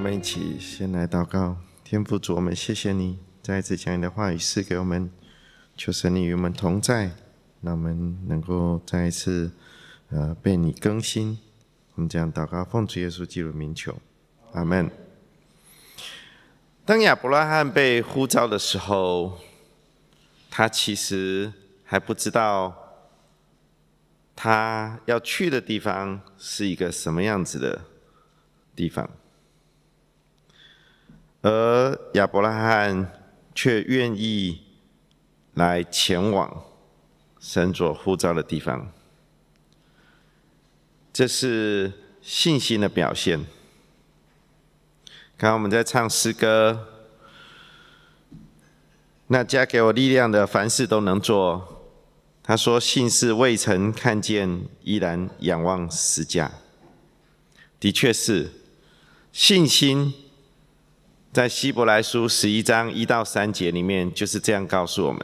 我们一起先来祷告，天父主，我们谢谢你再一次将你的话语赐给我们，求神你与我们同在，让我们能够再一次呃被你更新。我们这样祷告，奉主耶稣基督名求，阿门。当亚伯拉罕被呼召的时候，他其实还不知道他要去的地方是一个什么样子的地方。而亚伯拉罕却愿意来前往神所呼召的地方，这是信心的表现。刚刚我们在唱诗歌，那加给我力量的，凡事都能做。他说：“信是未曾看见，依然仰望十架。”的确是信心。在希伯来书十一章一到三节里面，就是这样告诉我们：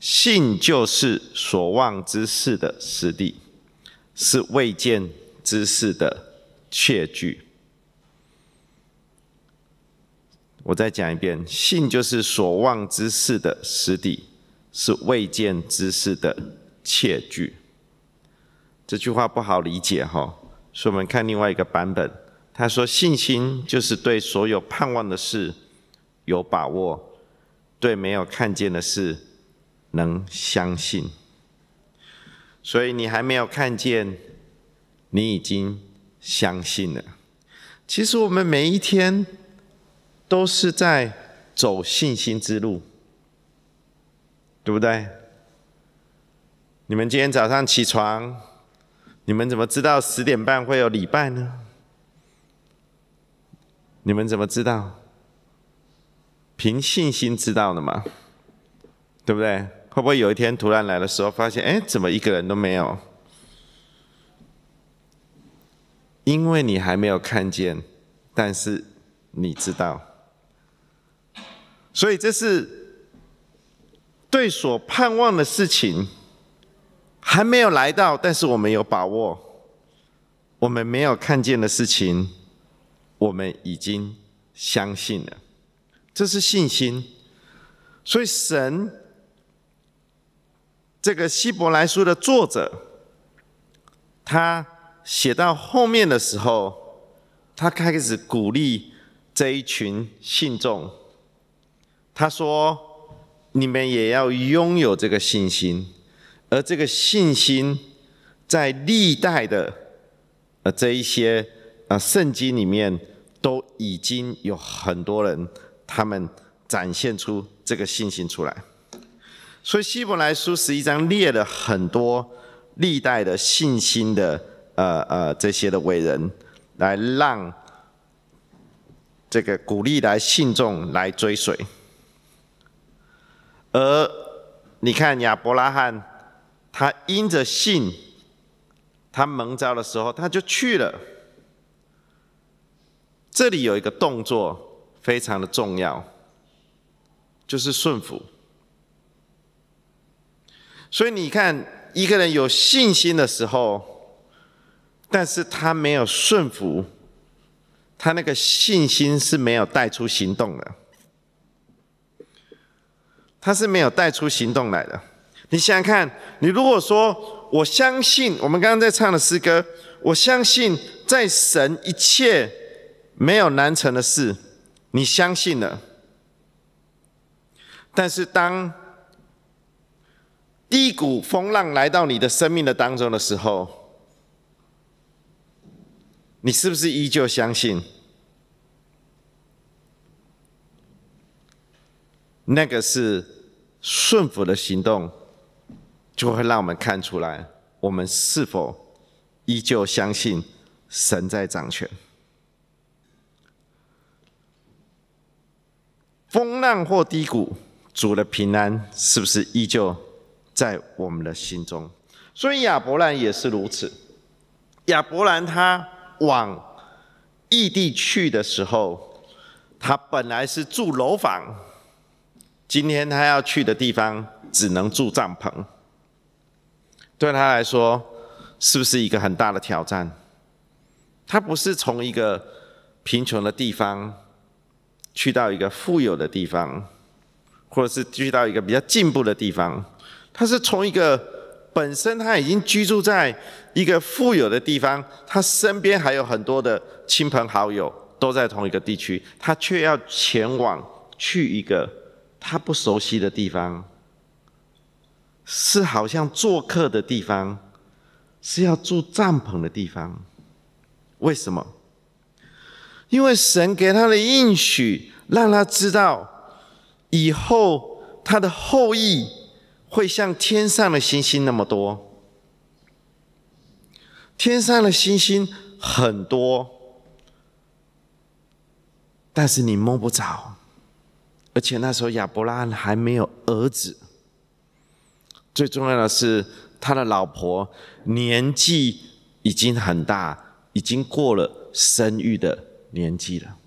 信就是所望之事的实地，是未见之事的确据。我再讲一遍：信就是所望之事的实底，是未见之事的切据。这句话不好理解哈，所以我们看另外一个版本。他说：“信心就是对所有盼望的事有把握，对没有看见的事能相信。所以你还没有看见，你已经相信了。其实我们每一天都是在走信心之路，对不对？你们今天早上起床，你们怎么知道十点半会有礼拜呢？”你们怎么知道？凭信心知道的嘛，对不对？会不会有一天突然来的时候，发现哎，怎么一个人都没有？因为你还没有看见，但是你知道，所以这是对所盼望的事情还没有来到，但是我们有把握，我们没有看见的事情。我们已经相信了，这是信心。所以神这个希伯来书的作者，他写到后面的时候，他开始鼓励这一群信众。他说：“你们也要拥有这个信心，而这个信心在历代的呃这一些。”啊，圣经里面都已经有很多人，他们展现出这个信心出来。所以希伯来书十一章列了很多历代的信心的呃呃这些的伟人，来让这个鼓励来信众来追随。而你看亚伯拉罕，他因着信，他蒙召的时候，他就去了。这里有一个动作非常的重要，就是顺服。所以你看，一个人有信心的时候，但是他没有顺服，他那个信心是没有带出行动的，他是没有带出行动来的。你想想看，你如果说我相信，我们刚刚在唱的诗歌，我相信在神一切。没有难成的事，你相信了。但是当低谷风浪来到你的生命的当中的时候，你是不是依旧相信？那个是顺服的行动，就会让我们看出来，我们是否依旧相信神在掌权。风浪或低谷，主的平安是不是依旧在我们的心中？所以亚伯兰也是如此。亚伯兰他往异地去的时候，他本来是住楼房，今天他要去的地方只能住帐篷。对他来说，是不是一个很大的挑战？他不是从一个贫穷的地方，去到一个富有的地方，或者是去到一个比较进步的地方，他是从一个本身他已经居住在一个富有的地方，他身边还有很多的亲朋好友都在同一个地区，他却要前往去一个他不熟悉的地方，是好像做客的地方，是要住帐篷的地方，为什么？因为神给他的应许，让他知道以后他的后裔会像天上的星星那么多。天上的星星很多，但是你摸不着。而且那时候亚伯拉罕还没有儿子。最重要的是，他的老婆年纪已经很大，已经过了生育的。年纪了，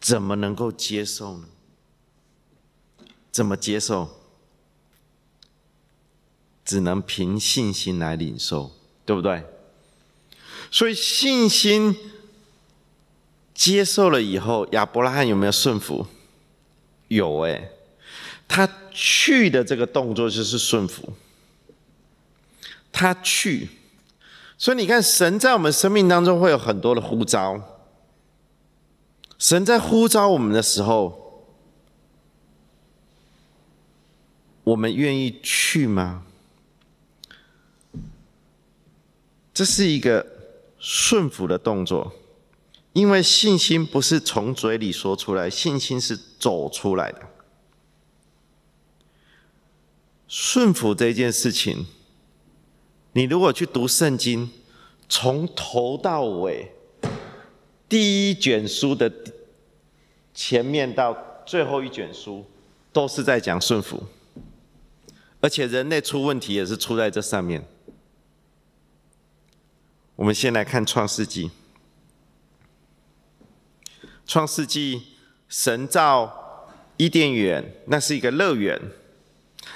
怎么能够接受呢？怎么接受？只能凭信心来领受，对不对？所以信心接受了以后，亚伯拉罕有没有顺服？有哎，他去的这个动作就是顺服，他去。所以你看，神在我们生命当中会有很多的呼召。神在呼召我们的时候，我们愿意去吗？这是一个顺服的动作，因为信心不是从嘴里说出来，信心是走出来的。顺服这件事情。你如果去读圣经，从头到尾，第一卷书的前面到最后一卷书，都是在讲顺服，而且人类出问题也是出在这上面。我们先来看创世纪，创世纪神造伊甸园，那是一个乐园，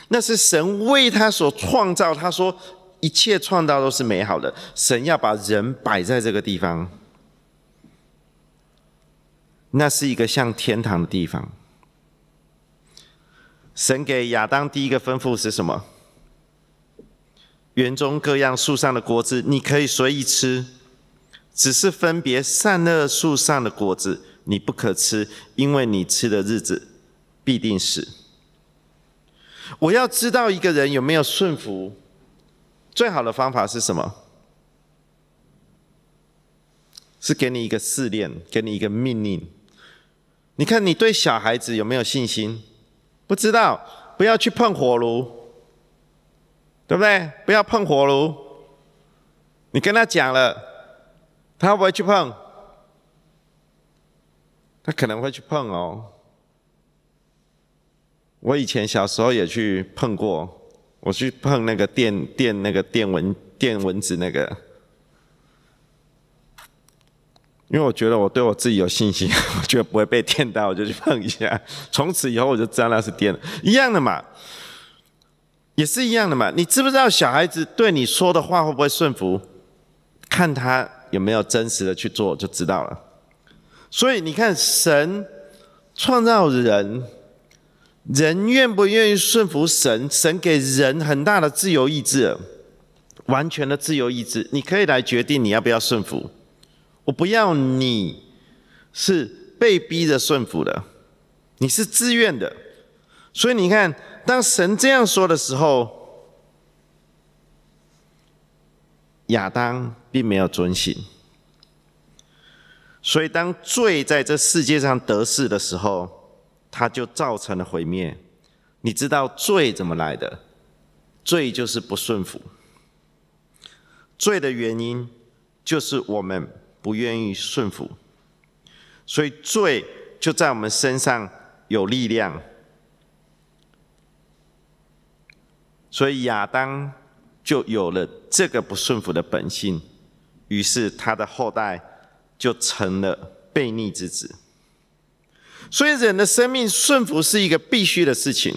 那是神为他所创造。他说。一切创造都是美好的，神要把人摆在这个地方，那是一个像天堂的地方。神给亚当第一个吩咐是什么？园中各样树上的果子你可以随意吃，只是分别善恶树上的果子你不可吃，因为你吃的日子必定死。我要知道一个人有没有顺服。最好的方法是什么？是给你一个试炼，给你一个命令。你看，你对小孩子有没有信心？不知道，不要去碰火炉，对不对？不要碰火炉。你跟他讲了，他会不会去碰？他可能会去碰哦。我以前小时候也去碰过。我去碰那个电电那个电蚊电蚊子那个，因为我觉得我对我自己有信心，我觉得不会被电到，我就去碰一下。从此以后我就知道那是电，一样的嘛，也是一样的嘛。你知不知道小孩子对你说的话会不会顺服？看他有没有真实的去做就知道了。所以你看，神创造人。人愿不愿意顺服神？神给人很大的自由意志，完全的自由意志，你可以来决定你要不要顺服。我不要你是被逼着顺服的，你是自愿的。所以你看，当神这样说的时候，亚当并没有遵行。所以当罪在这世界上得势的时候，它就造成了毁灭。你知道罪怎么来的？罪就是不顺服。罪的原因就是我们不愿意顺服，所以罪就在我们身上有力量。所以亚当就有了这个不顺服的本性，于是他的后代就成了悖逆之子。所以，人的生命顺服是一个必须的事情。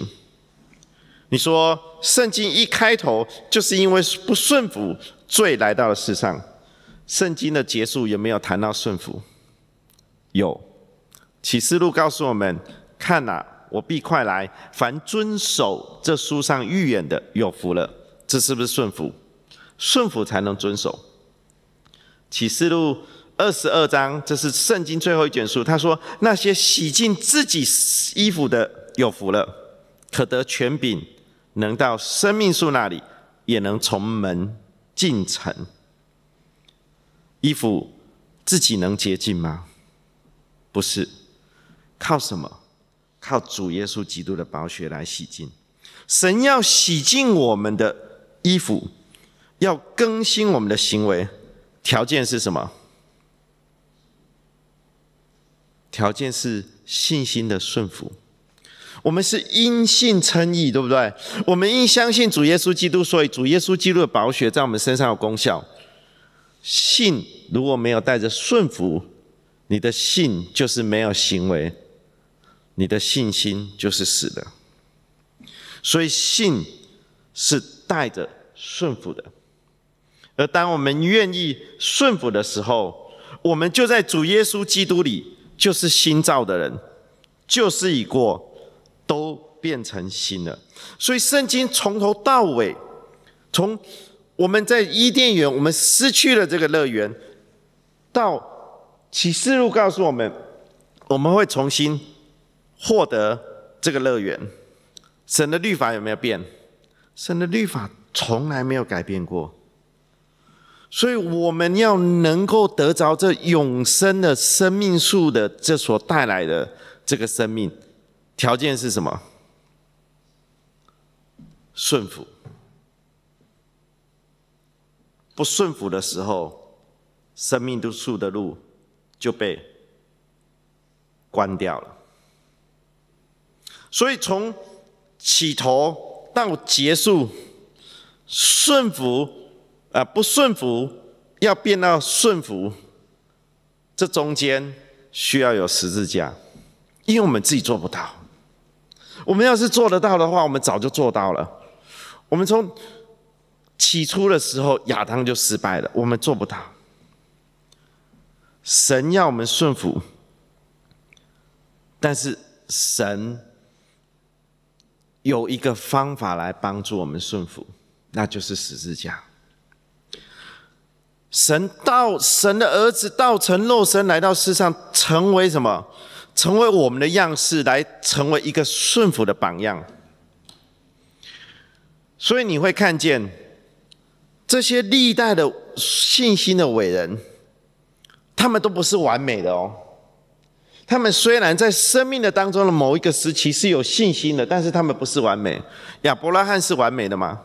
你说，圣经一开头就是因为不顺服，罪来到了世上。圣经的结束有没有谈到顺服？有。启示录告诉我们：看呐，我必快来，凡遵守这书上预言的，有福了。这是不是顺服？顺服才能遵守。启示录二十二章，这是圣经最后一卷书。他说：那些洗净自己衣服的，有福了，可得权柄，能到生命树那里，也能从门进城。衣服自己能洁净吗？不是，靠什么？靠主耶稣基督的宝血来洗净。神要洗净我们的衣服，要更新我们的行为，条件是什么？条件是信心的顺服。我们是因信称义，对不对？我们因相信主耶稣基督，所以主耶稣基督的宝血在我们身上有功效。信如果没有带着顺服，你的信就是没有行为，你的信心就是死的。所以信是带着顺服的，而当我们愿意顺服的时候，我们就在主耶稣基督里，就是新造的人，旧事已过，都变成新了。所以圣经从头到尾，从我们在伊甸园，我们失去了这个乐园，到启示录告诉我们，我们会重新获得这个乐园。神的律法有没有变？神的律法从来没有改变过。所以我们要能够得着这永生的生命树的这所带来的这个生命，条件是什么？顺服。不顺服的时候，生命的树的路就被关掉了。所以从起头到结束，顺服啊，不顺服要变到顺服，这中间需要有十字架，因为我们自己做不到。我们要是做得到的话，我们早就做到了。我们从起初的时候，亚当就失败了。我们做不到。神要我们顺服，但是神有一个方法来帮助我们顺服，那就是十字架。神到神的儿子道成肉身来到世上，成为什么？成为我们的样式，来成为一个顺服的榜样。所以你会看见。这些历代的信心的伟人，他们都不是完美的哦。他们虽然在生命的当中的某一个时期是有信心的，但是他们不是完美。亚伯拉罕是完美的吗？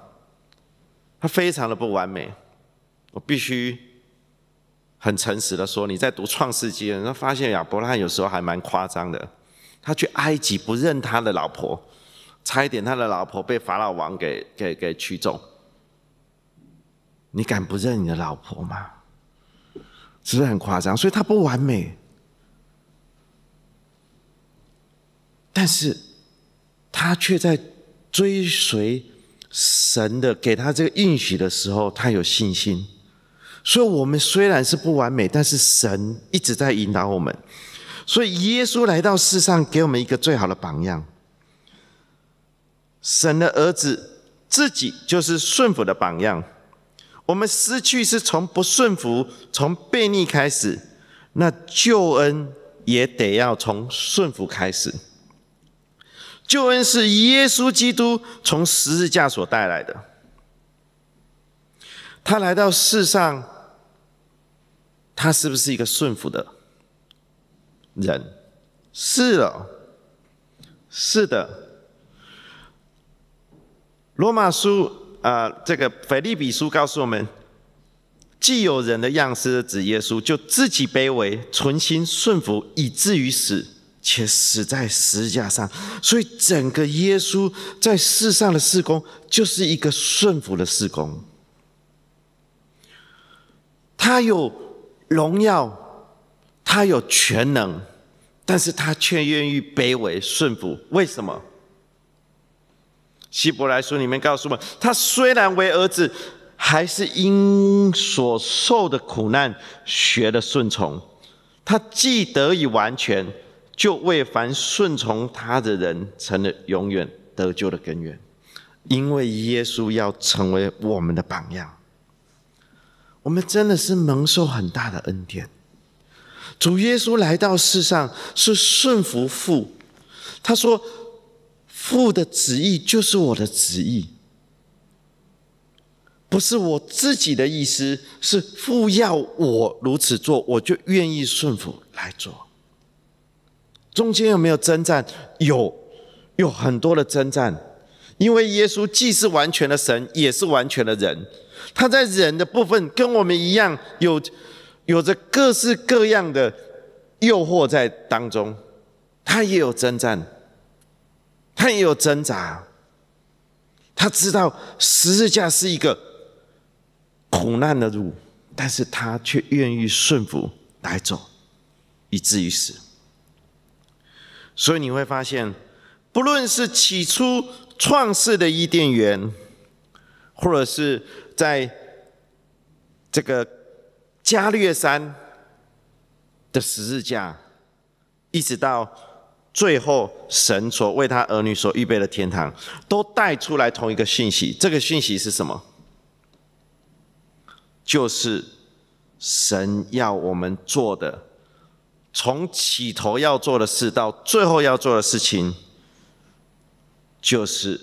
他非常的不完美。我必须很诚实的说，你在读创世纪，你发现亚伯拉罕有时候还蛮夸张的。他去埃及不认他的老婆，差一点他的老婆被法老王给给给取走。你敢不认你的老婆吗？是不是很夸张？所以他不完美，但是他却在追随神的给他这个应许的时候，他有信心。所以，我们虽然是不完美，但是神一直在引导我们。所以，耶稣来到世上，给我们一个最好的榜样。神的儿子自己就是顺服的榜样。我们失去是从不顺服、从悖逆开始，那救恩也得要从顺服开始。救恩是耶稣基督从十字架所带来的，他来到世上，他是不是一个顺服的人？是了，是的。罗马书。啊，这个腓利比书告诉我们，既有人的样式的指耶稣，就自己卑微，存心顺服，以至于死，且死在十字架上。所以，整个耶稣在世上的事工，就是一个顺服的事工。他有荣耀，他有全能，但是他却愿意卑微顺服。为什么？希伯来书里面告诉我们，他虽然为儿子，还是因所受的苦难学的顺从。他既得以完全，就为凡顺从他的人成了永远得救的根源。因为耶稣要成为我们的榜样，我们真的是蒙受很大的恩典。主耶稣来到世上是顺服父，他说：“父的旨意就是我的旨意，不是我自己的意思，是父要我如此做，我就愿意顺服来做。”中间有没有征战？有，有很多的征战。因为耶稣既是完全的神，也是完全的人，他在人的部分跟我们一样，有有着各式各样的诱惑在当中，他也有征战，他也有挣扎，他知道十字架是一个苦难的路，但是他却愿意顺服来走，以至于死。所以你会发现，不论是起初。创世的伊甸园，或者是在这个加略山的十字架，一直到最后神所为他儿女所预备的天堂，都带出来同一个讯息。这个讯息是什么？就是神要我们做的，从起头要做的事到最后要做的事情。就是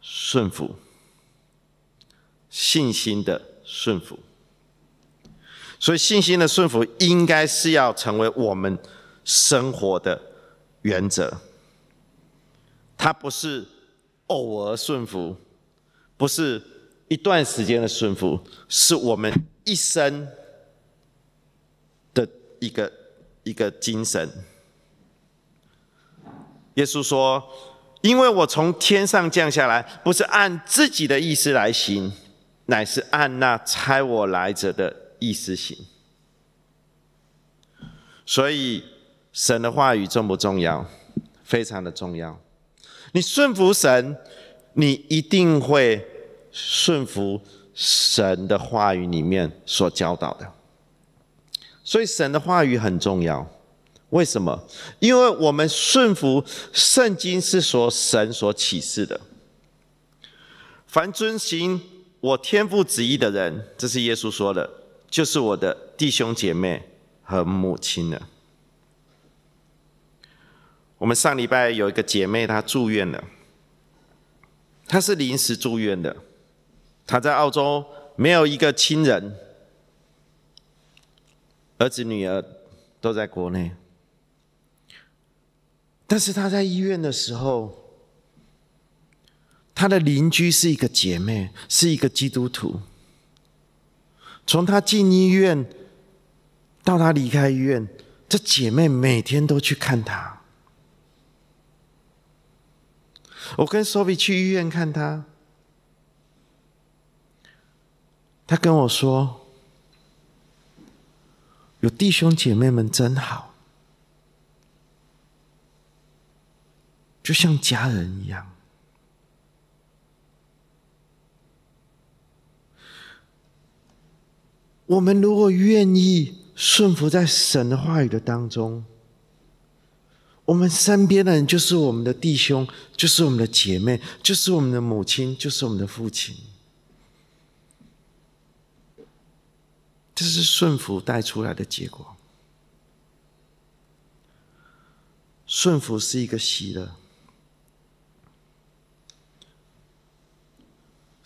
顺服，信心的顺服。所以信心的顺服应该是要成为我们生活的原则。它不是偶尔顺服，不是一段时间的顺服，是我们一生的一个一个精神。耶稣说。因为我从天上降下来，不是按自己的意思来行，乃是按那差我来者的意思行。所以，神的话语重不重要？非常的重要。你顺服神，你一定会顺服神的话语里面所教导的。所以，神的话语很重要。为什么？因为我们顺服圣经是说神所启示的。凡遵行我天父旨意的人，这是耶稣说的，就是我的弟兄姐妹和母亲了。我们上礼拜有一个姐妹，她住院了，她是临时住院的，她在澳洲没有一个亲人，儿子女儿都在国内。但是他在医院的时候，他的邻居是一个姐妹，是一个基督徒。从他进医院到他离开医院，这姐妹每天都去看他。我跟 Sophie 去医院看他，他跟我说：“有弟兄姐妹们真好。”就像家人一样，我们如果愿意顺服在神的话语的当中，我们身边的人就是我们的弟兄，就是我们的姐妹，就是我们的母亲，就是我们的父亲。这是顺服带出来的结果。顺服是一个喜乐。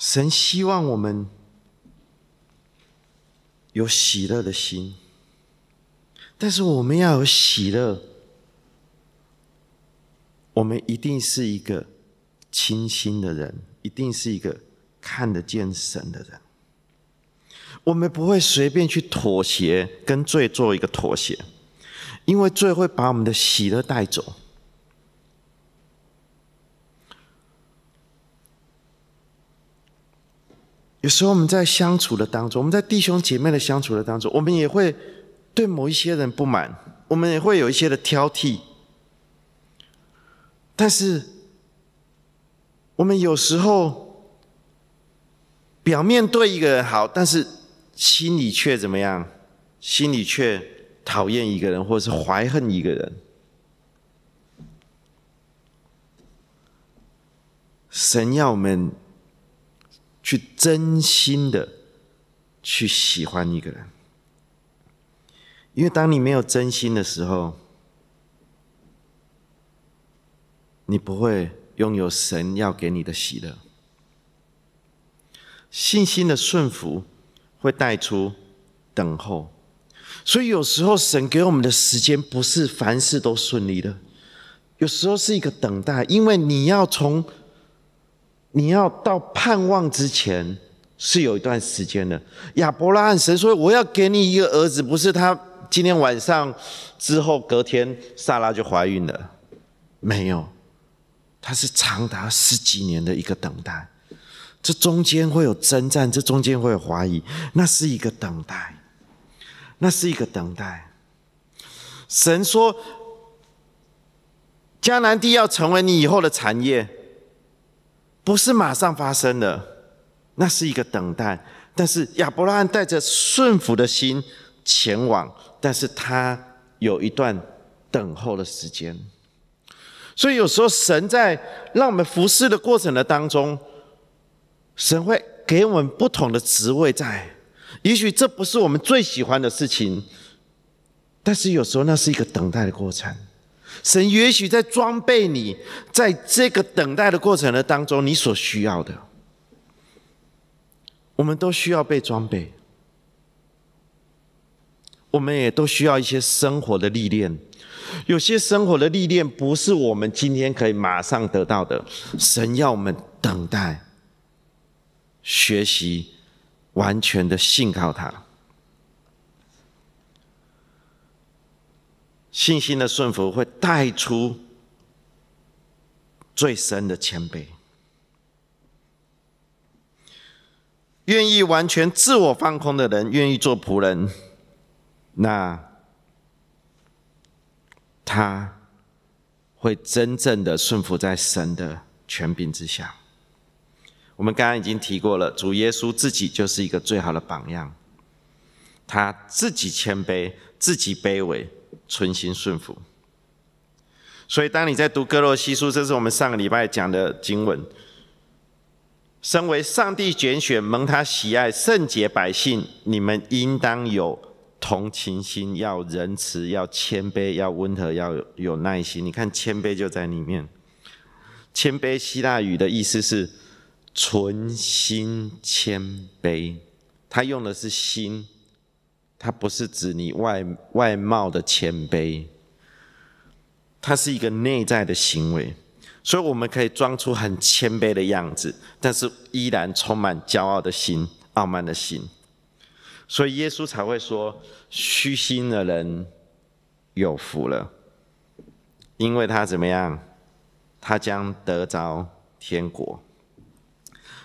神希望我们有喜乐的心，但是我们要有喜乐，我们一定是一个清心的人，一定是一个看得见神的人。我们不会随便去妥协，跟罪做一个妥协，因为罪会把我们的喜乐带走。有时候我们在相处的当中，我们在弟兄姐妹的相处的当中，我们也会对某一些人不满，我们也会有一些的挑剔。但是，我们有时候表面对一个人好，但是心里却怎么样？心里却讨厌一个人，或者是怀恨一个人。神要我们去真心的去喜欢一个人，因为当你没有真心的时候，你不会拥有神要给你的喜乐。信心的顺服会带出等候，所以有时候神给我们的时间不是凡事都顺利的，有时候是一个等待，因为你要从。你要到盼望之前是有一段时间的。亚伯拉罕神说：“我要给你一个儿子。”不是他今天晚上之后隔天萨拉就怀孕了，没有，他是长达十几年的一个等待。这中间会有征战，这中间会有怀疑，那是一个等待，那是一个等待。神说：“迦南地要成为你以后的产业。”不是马上发生的，那是一个等待。但是亚伯拉罕带着顺服的心前往，但是他有一段等候的时间。所以有时候神在让我们服侍的过程的当中，神会给我们不同的职位在。也许这不是我们最喜欢的事情，但是有时候那是一个等待的过程。神也许在装备你，在这个等待的过程的当中，你所需要的，我们都需要被装备，我们也都需要一些生活的历练。有些生活的历练不是我们今天可以马上得到的，神要我们等待、学习，完全的信靠他。信心的顺服会带出最深的谦卑，愿意完全自我放空的人，愿意做仆人，那他会真正的顺服在神的权柄之下。我们刚刚已经提过了，主耶稣自己就是一个最好的榜样，他自己谦卑，自己卑微。存心顺服，所以当你在读哥罗西书，这是我们上个礼拜讲的经文。身为上帝拣选、蒙他喜爱、圣洁百姓，你们应当有同情心，要仁慈，要谦卑，要温和，要有耐心。你看，谦卑就在里面。谦卑希腊语的意思是存心谦卑，他用的是心。它不是指你外外貌的谦卑，它是一个内在的行为，所以我们可以装出很谦卑的样子，但是依然充满骄傲的心、傲慢的心。所以耶稣才会说：虚心的人有福了，因为他怎么样？他将得着天国。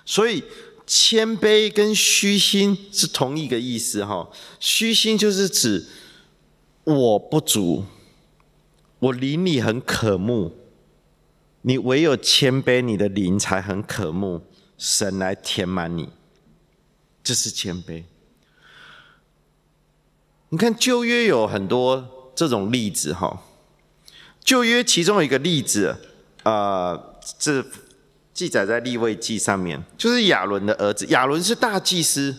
所以。谦卑跟虚心是同一个意思哈，虚心就是指我不足，我灵里很渴慕，你唯有谦卑，你的灵才很渴慕，神来填满你，这是谦卑。你看旧约有很多这种例子哈，旧约其中一个例子，呃，这。记载在立位记上面，就是亚伦的儿子。亚伦是大祭司，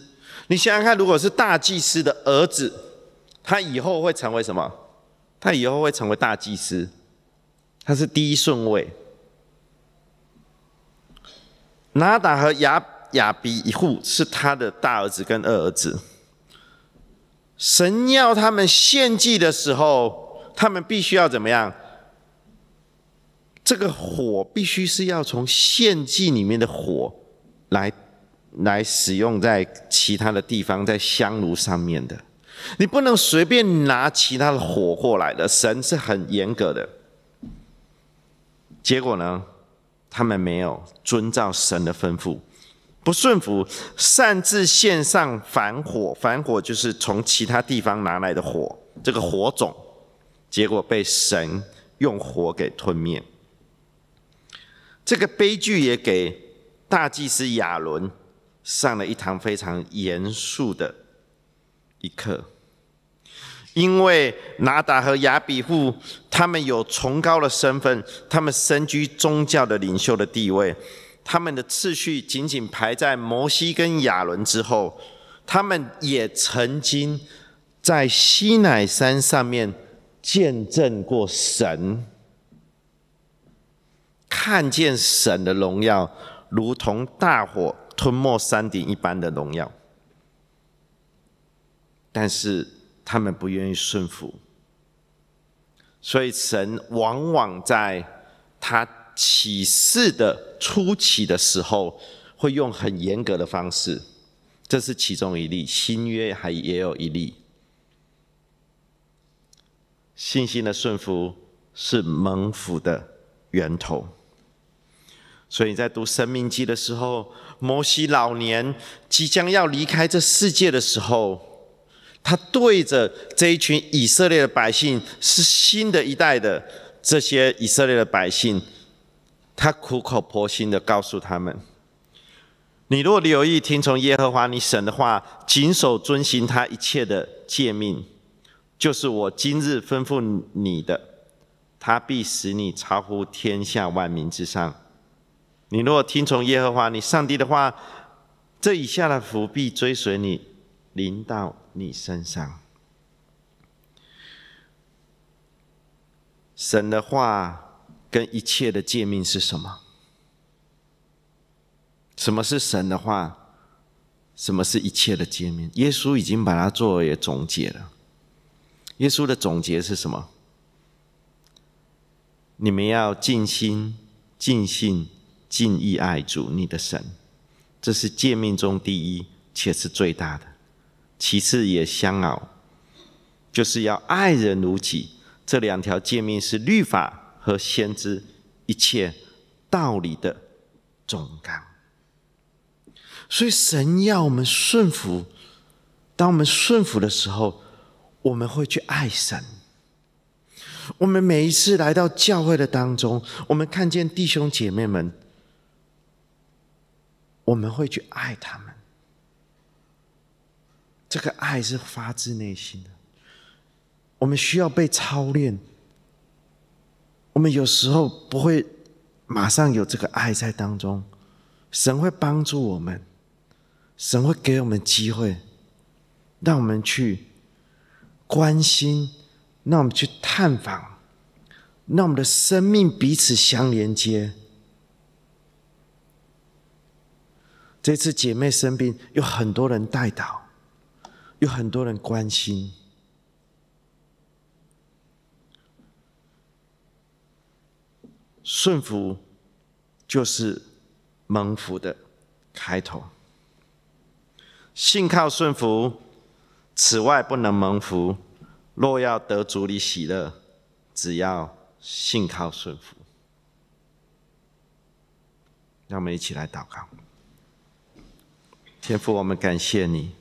你想想看，如果是大祭司的儿子，他以后会成为什么？他以后会成为大祭司，他是第一顺位。拿达和亚亚比一户是他的大儿子跟二儿子。神要他们献祭的时候，他们必须要怎么样？这个火必须是要从献祭里面的火来来使用在其他的地方，在香炉上面的，你不能随便拿其他的火过来的。神是很严格的。结果呢，他们没有遵照神的吩咐，不顺服，擅自献上反火，反火就是从其他地方拿来的火，这个火种，结果被神用火给吞灭。这个悲剧也给大祭司亚伦上了一堂非常严肃的一课。因为拿达和亚比户，他们有崇高的身份，他们身居宗教的领袖的地位，他们的次序仅仅排在摩西跟亚伦之后。他们也曾经在西乃山上面见证过神，看见神的荣耀，如同大火吞没山顶一般的荣耀，但是。他们不愿意顺服，所以神往往在他启示的初期的时候，会用很严格的方式。这是其中一例，新约还也有一例。信心的顺服是蒙福的源头。所以在读《生命记》的时候，摩西老年即将要离开这世界的时候。他对着这一群以色列的百姓，是新的一代的这些以色列的百姓，他苦口婆心的告诉他们：你若留意听从耶和华你神的话，谨守遵行他一切的诫命，就是我今日吩咐你的，他必使你超乎天下万民之上。你若听从耶和华你上帝的话，这以下的福必追随你，临到。你身上，神的话跟一切的诫命是什么？什么是神的话？什么是一切的诫命？耶稣已经把它作为总结了。耶稣的总结是什么？你们要尽心、尽性、尽意爱主你的神，这是诫命中第一，且是最大的。其次也相熬，就是要爱人如己。这两条诫命是律法和先知一切道理的总纲。所以神要我们顺服。当我们顺服的时候，我们会去爱神。我们每一次来到教会的当中，我们看见弟兄姐妹们，我们会去爱他们。这个爱是发自内心的，我们需要被操练。我们有时候不会马上有这个爱在当中，神会帮助我们，神会给我们机会，让我们去关心，让我们去探访，让我们的生命彼此相连接。这次姐妹生病，有很多人带导。有很多人关心，顺服就是蒙福的开头。信靠顺服，此外不能蒙福。若要得主里喜乐，只要信靠顺服。让我们一起来祷告，天父，我们感谢你。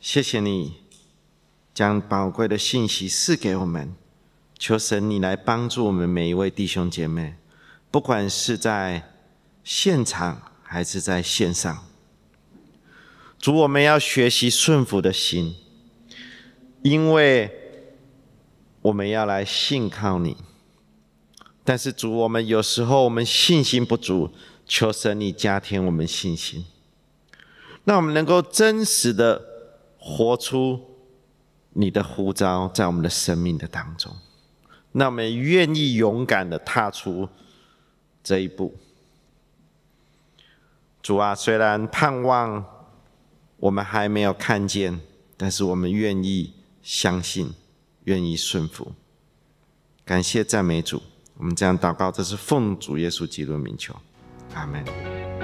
谢谢你将宝贵的信息赐给我们，求神你来帮助我们每一位弟兄姐妹，不管是在现场还是在线上。主，我们要学习顺服的心，因为我们要来信靠你。但是主，我们有时候我们信心不足，求神你加添我们信心，让我们能够真实的。活出你的呼召，在我们的生命的当中，那我们愿意勇敢的踏出这一步。主啊，虽然盼望我们还没有看见，但是我们愿意相信，愿意顺服。感谢赞美主，我们这样祷告，这是奉主耶稣基督名求，阿门。